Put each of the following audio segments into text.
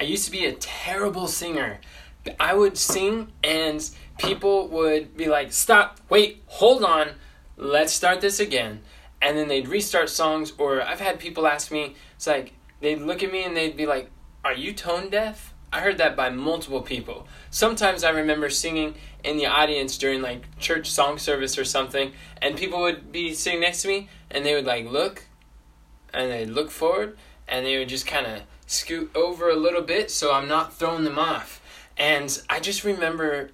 I used to be a terrible singer. I would sing and people would be like, stop, wait, hold on, let's start this again. And then they'd restart songs, or I've had people ask me, it's like, they'd look at me and they'd be like, Are you tone deaf? I heard that by multiple people. Sometimes I remember singing in the audience during like church song service or something, and people would be sitting next to me and they would like look and they'd look forward and they would just kind of scoot over a little bit so I'm not throwing them off. And I just remember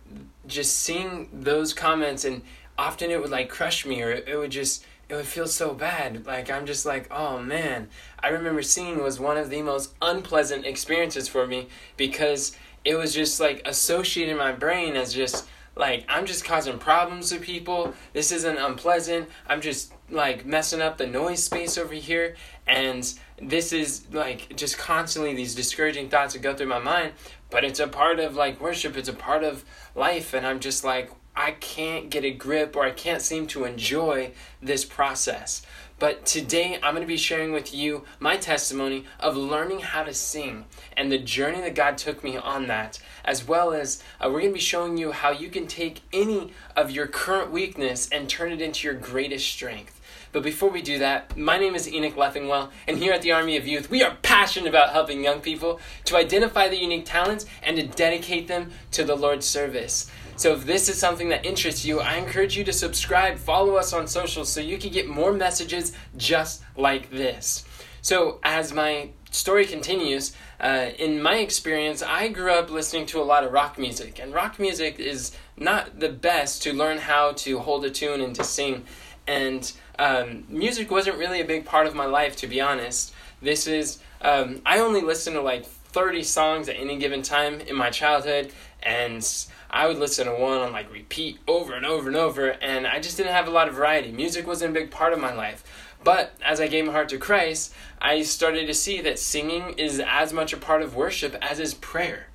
just seeing those comments and often it would like crush me or it would just it would feel so bad. Like I'm just like, oh man. I remember singing was one of the most unpleasant experiences for me because it was just like associated in my brain as just like I'm just causing problems to people. This isn't unpleasant. I'm just like messing up the noise space over here and this is like just constantly these discouraging thoughts that go through my mind, but it's a part of like worship, it's a part of life and I'm just like I can't get a grip or I can't seem to enjoy this process. But today I'm going to be sharing with you my testimony of learning how to sing and the journey that God took me on that, as well as uh, we're going to be showing you how you can take any of your current weakness and turn it into your greatest strength. But before we do that, my name is Enoch Leffingwell, and here at the Army of Youth, we are passionate about helping young people to identify their unique talents and to dedicate them to the Lord's service. So if this is something that interests you, I encourage you to subscribe, follow us on social so you can get more messages just like this. So as my story continues, uh, in my experience, I grew up listening to a lot of rock music, and rock music is not the best to learn how to hold a tune and to sing. And um, music wasn't really a big part of my life, to be honest. This is, um, I only listened to like 30 songs at any given time in my childhood, and I would listen to one on like repeat over and over and over, and I just didn't have a lot of variety. Music wasn't a big part of my life. But as I gave my heart to Christ, I started to see that singing is as much a part of worship as is prayer.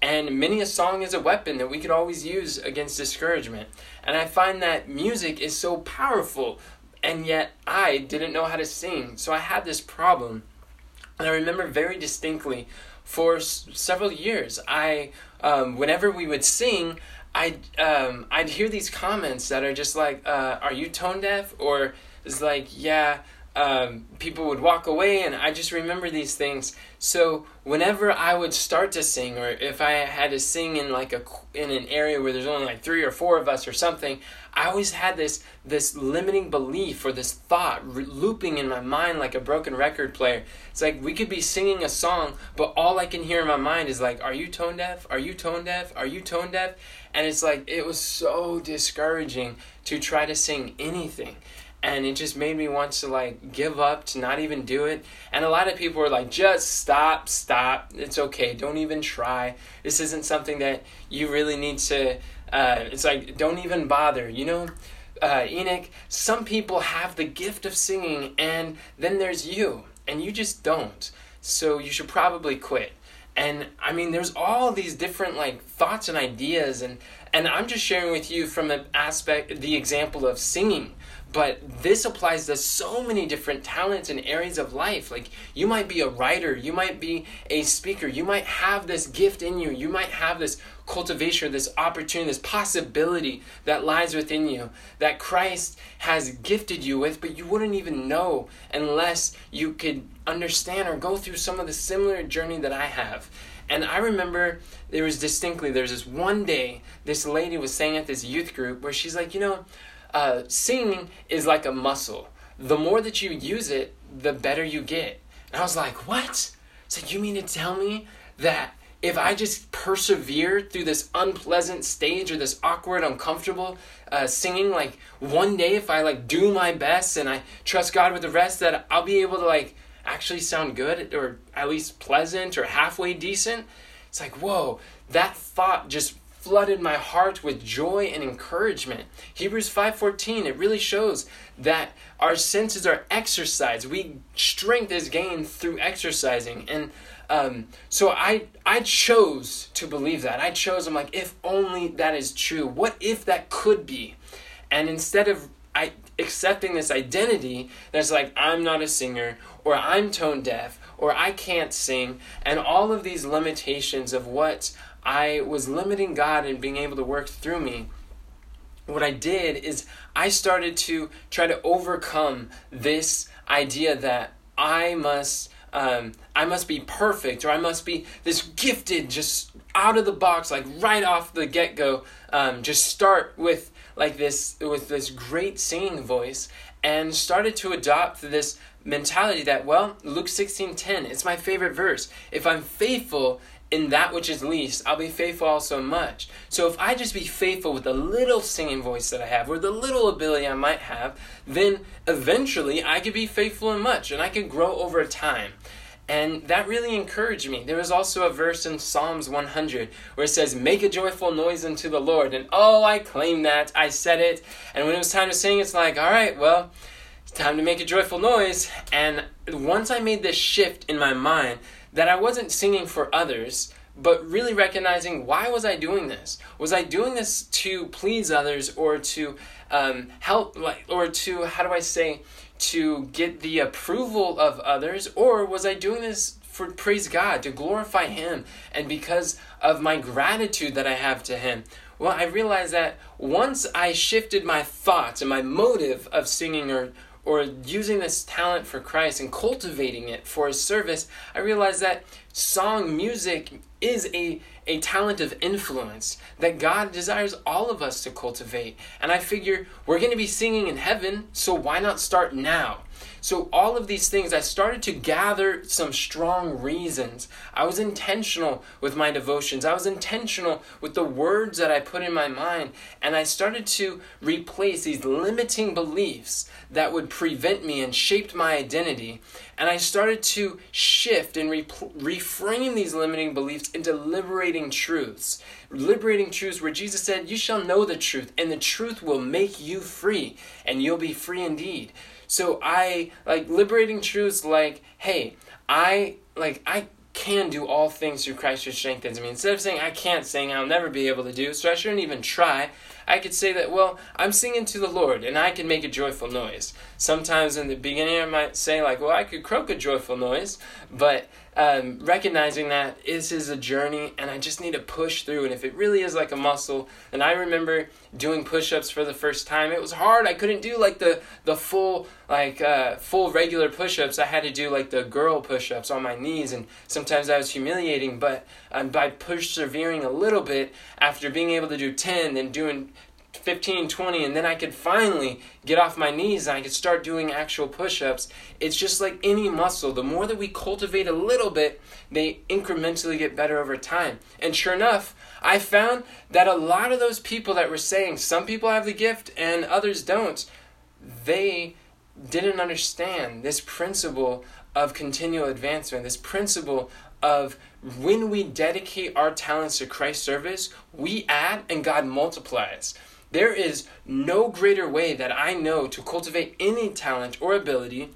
And many a song is a weapon that we could always use against discouragement. And I find that music is so powerful, and yet I didn't know how to sing. So I had this problem. And I remember very distinctly for s- several years, I um, whenever we would sing, I'd um, I'd hear these comments that are just like, uh, "Are you tone deaf?" or it's like, "Yeah." Um, people would walk away, and I just remember these things. So whenever I would start to sing, or if I had to sing in like a in an area where there's only like three or four of us or something, I always had this this limiting belief or this thought re- looping in my mind like a broken record player. It's like we could be singing a song, but all I can hear in my mind is like, "Are you tone deaf? Are you tone deaf? Are you tone deaf?" And it's like it was so discouraging to try to sing anything and it just made me want to like give up to not even do it. And a lot of people were like just stop stop. It's okay. Don't even try. This isn't something that you really need to uh, it's like don't even bother. You know uh, enoch some people have the gift of singing and then there's you and you just don't. So you should probably quit. And i mean there's all these different like thoughts and ideas and and i'm just sharing with you from the aspect the example of singing but this applies to so many different talents and areas of life. Like you might be a writer you might be a speaker you might have this gift in you you might have this cultivation this opportunity this possibility that lies within you that christ has gifted you with but you wouldn't even know unless you could understand or go through some of the similar journey that i have. And I remember there was distinctly, there's this one day, this lady was saying at this youth group where she's like, you know, uh, singing is like a muscle. The more that you use it, the better you get. And I was like, what? So you mean to tell me that if I just persevere through this unpleasant stage or this awkward, uncomfortable uh, singing, like one day if I like do my best and I trust God with the rest, that I'll be able to like actually sound good or at least pleasant or halfway decent. It's like, whoa, that thought just flooded my heart with joy and encouragement. Hebrews 5:14 it really shows that our senses are exercised. We strength is gained through exercising and um, so I I chose to believe that. I chose I'm like if only that is true. What if that could be? And instead of I accepting this identity that's like I'm not a singer or I'm tone deaf or I can't sing and all of these limitations of what I was limiting God and being able to work through me what I did is I started to try to overcome this idea that I must um, I must be perfect or I must be this gifted just out of the box like right off the get go um, just start with like this with this great singing voice and started to adopt this mentality that well Luke 16:10 it's my favorite verse if I'm faithful in that which is least, I'll be faithful also much. So if I just be faithful with the little singing voice that I have, or the little ability I might have, then eventually I could be faithful in much, and I could grow over time. And that really encouraged me. There was also a verse in Psalms 100 where it says, Make a joyful noise unto the Lord. And oh, I claim that. I said it. And when it was time to sing, it's like, all right, well, time to make a joyful noise. And once I made this shift in my mind, that I wasn't singing for others, but really recognizing why was I doing this? Was I doing this to please others or to um, help, or to how do I say, to get the approval of others, or was I doing this for praise God to glorify Him and because of my gratitude that I have to Him? Well, I realized that once I shifted my thoughts and my motive of singing or or using this talent for Christ and cultivating it for his service, I realized that song music is a, a talent of influence that God desires all of us to cultivate. And I figure we're going to be singing in heaven, so why not start now? So, all of these things, I started to gather some strong reasons. I was intentional with my devotions, I was intentional with the words that I put in my mind, and I started to replace these limiting beliefs that would prevent me and shaped my identity. And I started to shift and re- reframe these limiting beliefs into liberating truths. Liberating truths where Jesus said, You shall know the truth, and the truth will make you free, and you'll be free indeed. So I like liberating truths like, hey, I like I can do all things through Christ who strengthens me. Instead of saying I can't sing, I'll never be able to do, so I shouldn't even try. I could say that, well, I'm singing to the Lord and I can make a joyful noise. Sometimes in the beginning I might say, like, well, I could croak a joyful noise, but um, recognizing that this is a journey and I just need to push through. And if it really is like a muscle, and I remember doing push-ups for the first time, it was hard. I couldn't do like the the full like uh, full regular push-ups. I had to do like the girl push-ups on my knees, and sometimes that was humiliating. But um, by persevering a little bit, after being able to do ten, then doing 15, 20, and then I could finally get off my knees and I could start doing actual push ups. It's just like any muscle. The more that we cultivate a little bit, they incrementally get better over time. And sure enough, I found that a lot of those people that were saying some people have the gift and others don't, they didn't understand this principle of continual advancement, this principle of when we dedicate our talents to Christ's service, we add and God multiplies. There is no greater way that I know to cultivate any talent or ability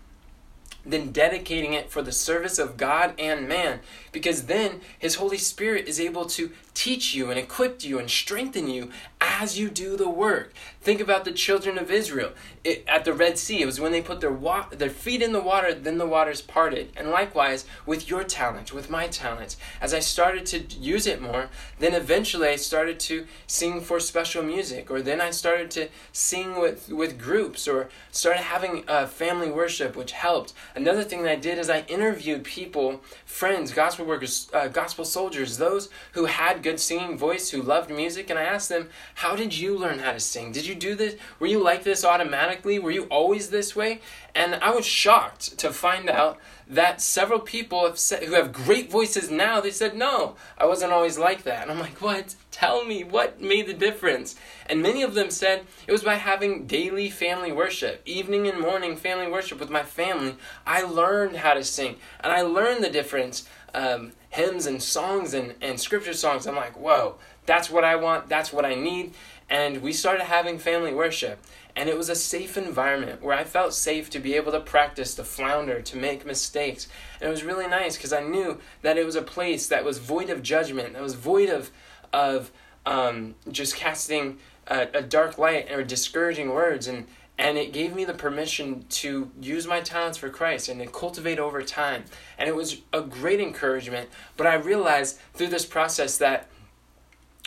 than dedicating it for the service of God and man, because then His Holy Spirit is able to teach you and equip you and strengthen you as you do the work. Think about the children of Israel it, at the Red Sea. It was when they put their wa- their feet in the water, then the waters parted. And likewise with your talent, with my talent, as I started to use it more, then eventually I started to sing for special music, or then I started to sing with with groups, or started having uh, family worship, which helped. Another thing that I did is I interviewed people, friends, gospel workers, uh, gospel soldiers, those who had good singing voice who loved music, and I asked them, How did you learn how to sing? Did you do this? Were you like this automatically? Were you always this way? And I was shocked to find out that several people have said, who have great voices now, they said, No, I wasn't always like that. And I'm like, What? Tell me, what made the difference? And many of them said it was by having daily family worship, evening and morning family worship with my family. I learned how to sing, and I learned the difference. Um, hymns and songs and, and scripture songs. I'm like, whoa, that's what I want, that's what I need. And we started having family worship. And it was a safe environment where I felt safe to be able to practice, to flounder, to make mistakes. And it was really nice because I knew that it was a place that was void of judgment, that was void of, of um, just casting a, a dark light or discouraging words. And, and it gave me the permission to use my talents for Christ and to cultivate over time. And it was a great encouragement. But I realized through this process that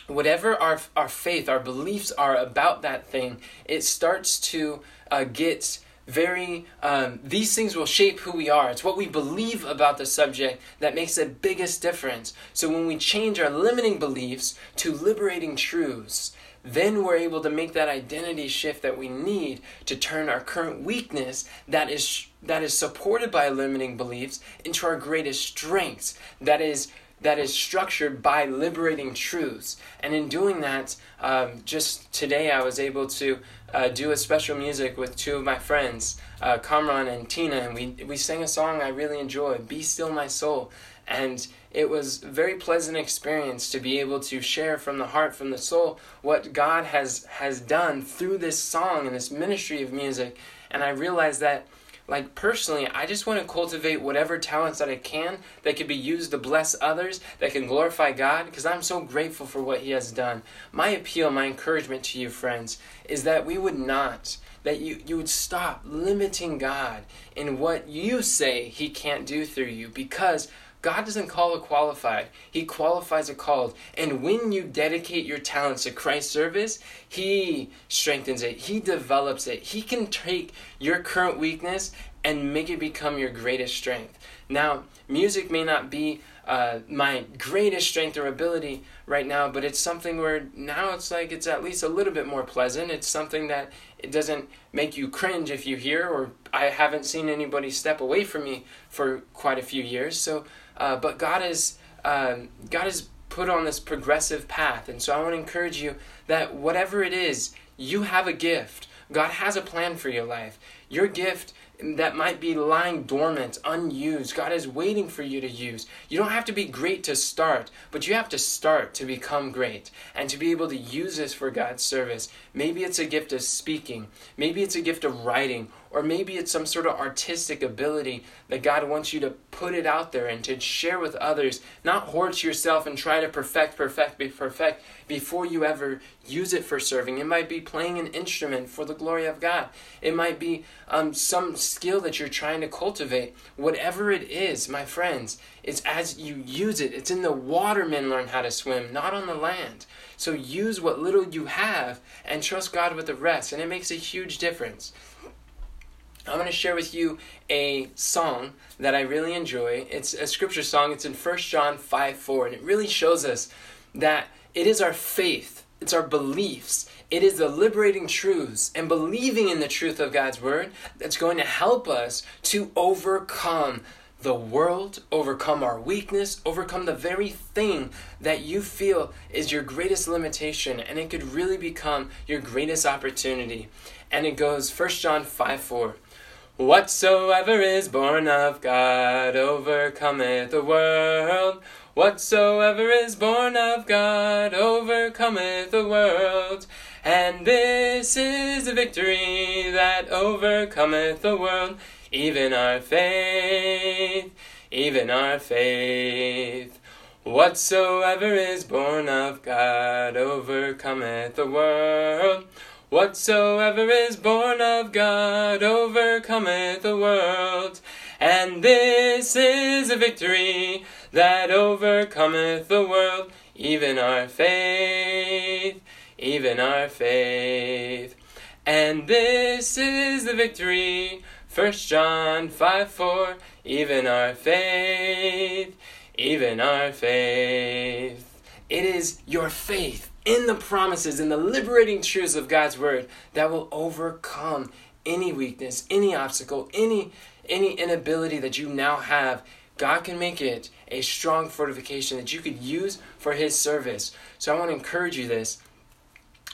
whatever our, our faith, our beliefs are about that thing, it starts to uh, get very um, these things will shape who we are it's what we believe about the subject that makes the biggest difference so when we change our limiting beliefs to liberating truths then we're able to make that identity shift that we need to turn our current weakness that is that is supported by limiting beliefs into our greatest strengths. That is that is structured by liberating truths and in doing that um, just today i was able to uh, do a special music with two of my friends uh, kamran and tina and we, we sang a song i really enjoy be still my soul and it was a very pleasant experience to be able to share from the heart, from the soul, what God has has done through this song and this ministry of music. And I realized that like personally, I just want to cultivate whatever talents that I can that could be used to bless others, that can glorify God, because I'm so grateful for what He has done. My appeal, my encouragement to you, friends, is that we would not, that you, you would stop limiting God in what you say He can't do through you, because God doesn't call a qualified, He qualifies a called. And when you dedicate your talents to Christ's service, He strengthens it, He develops it. He can take your current weakness and make it become your greatest strength. Now, music may not be uh, my greatest strength or ability right now, but it's something where now it's like it's at least a little bit more pleasant. It's something that it doesn't make you cringe if you hear, or I haven't seen anybody step away from me for quite a few years. So uh, but God is um, God is put on this progressive path, and so I want to encourage you that whatever it is, you have a gift. God has a plan for your life. Your gift that might be lying dormant, unused. God is waiting for you to use. You don't have to be great to start, but you have to start to become great and to be able to use this for God's service. Maybe it's a gift of speaking, maybe it's a gift of writing, or maybe it's some sort of artistic ability that God wants you to put it out there and to share with others, not hoard to yourself and try to perfect, perfect, be perfect before you ever use it for serving. It might be playing an instrument for the glory of God. It might be um, some skill that you're trying to cultivate. Whatever it is, my friends, it's as you use it. It's in the water men learn how to swim, not on the land. So use what little you have and trust God with the rest, and it makes a huge difference. I'm going to share with you a song that I really enjoy. It's a scripture song. It's in 1 John 5 4, and it really shows us that it is our faith, it's our beliefs, it is the liberating truths and believing in the truth of God's word that's going to help us to overcome the world, overcome our weakness, overcome the very thing that you feel is your greatest limitation, and it could really become your greatest opportunity. And it goes 1 John 5 4. Whatsoever is born of God overcometh the world. Whatsoever is born of God overcometh the world. And this is the victory that overcometh the world, even our faith, even our faith. Whatsoever is born of God overcometh the world. Whatsoever is born of God overcometh the world. And this is a victory that overcometh the world, even our faith, even our faith. And this is the victory, 1 John 5 4, even our faith, even our faith. It is your faith in the promises and the liberating truths of God's word that will overcome any weakness, any obstacle, any any inability that you now have. God can make it a strong fortification that you could use for his service. So I want to encourage you this.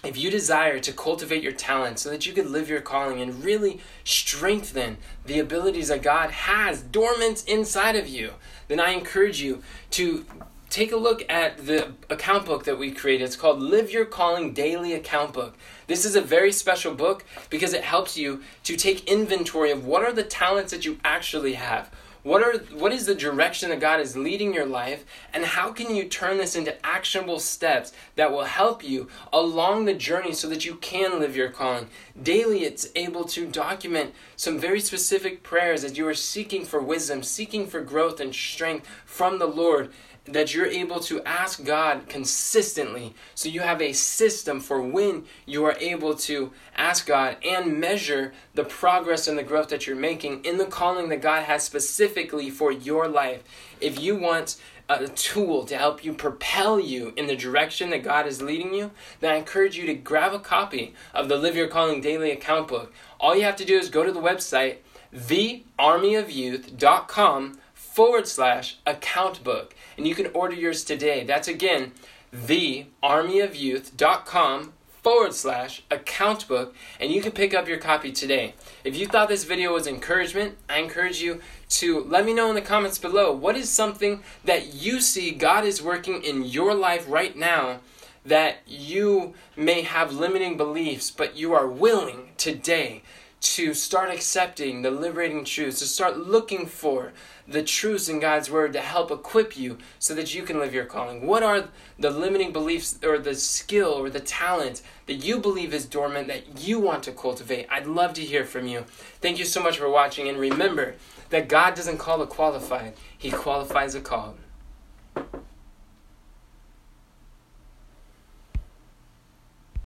If you desire to cultivate your talent so that you could live your calling and really strengthen the abilities that God has dormant inside of you, then I encourage you to take a look at the account book that we created. It's called Live Your Calling Daily Account Book. This is a very special book because it helps you to take inventory of what are the talents that you actually have. What are what is the direction that God is leading your life and how can you turn this into actionable steps that will help you along the journey so that you can live your calling. Daily it's able to document some very specific prayers as you are seeking for wisdom, seeking for growth and strength from the Lord that you're able to ask God consistently. So you have a system for when you are able to ask God and measure the progress and the growth that you're making in the calling that God has specifically for your life. If you want a tool to help you propel you in the direction that God is leading you, then I encourage you to grab a copy of the Live Your Calling Daily Account Book. All you have to do is go to the website, thearmyofyouth.com forward slash account book. And you can order yours today. That's again, thearmyofyouth.com forward slash account book and you can pick up your copy today. If you thought this video was encouragement, I encourage you to let me know in the comments below what is something that you see God is working in your life right now that you may have limiting beliefs, but you are willing today to start accepting the liberating truths, to start looking for the truths in God's Word to help equip you so that you can live your calling? What are the limiting beliefs or the skill or the talent that you believe is dormant that you want to cultivate? I'd love to hear from you. Thank you so much for watching, and remember that God doesn't call the qualified, He qualifies the called.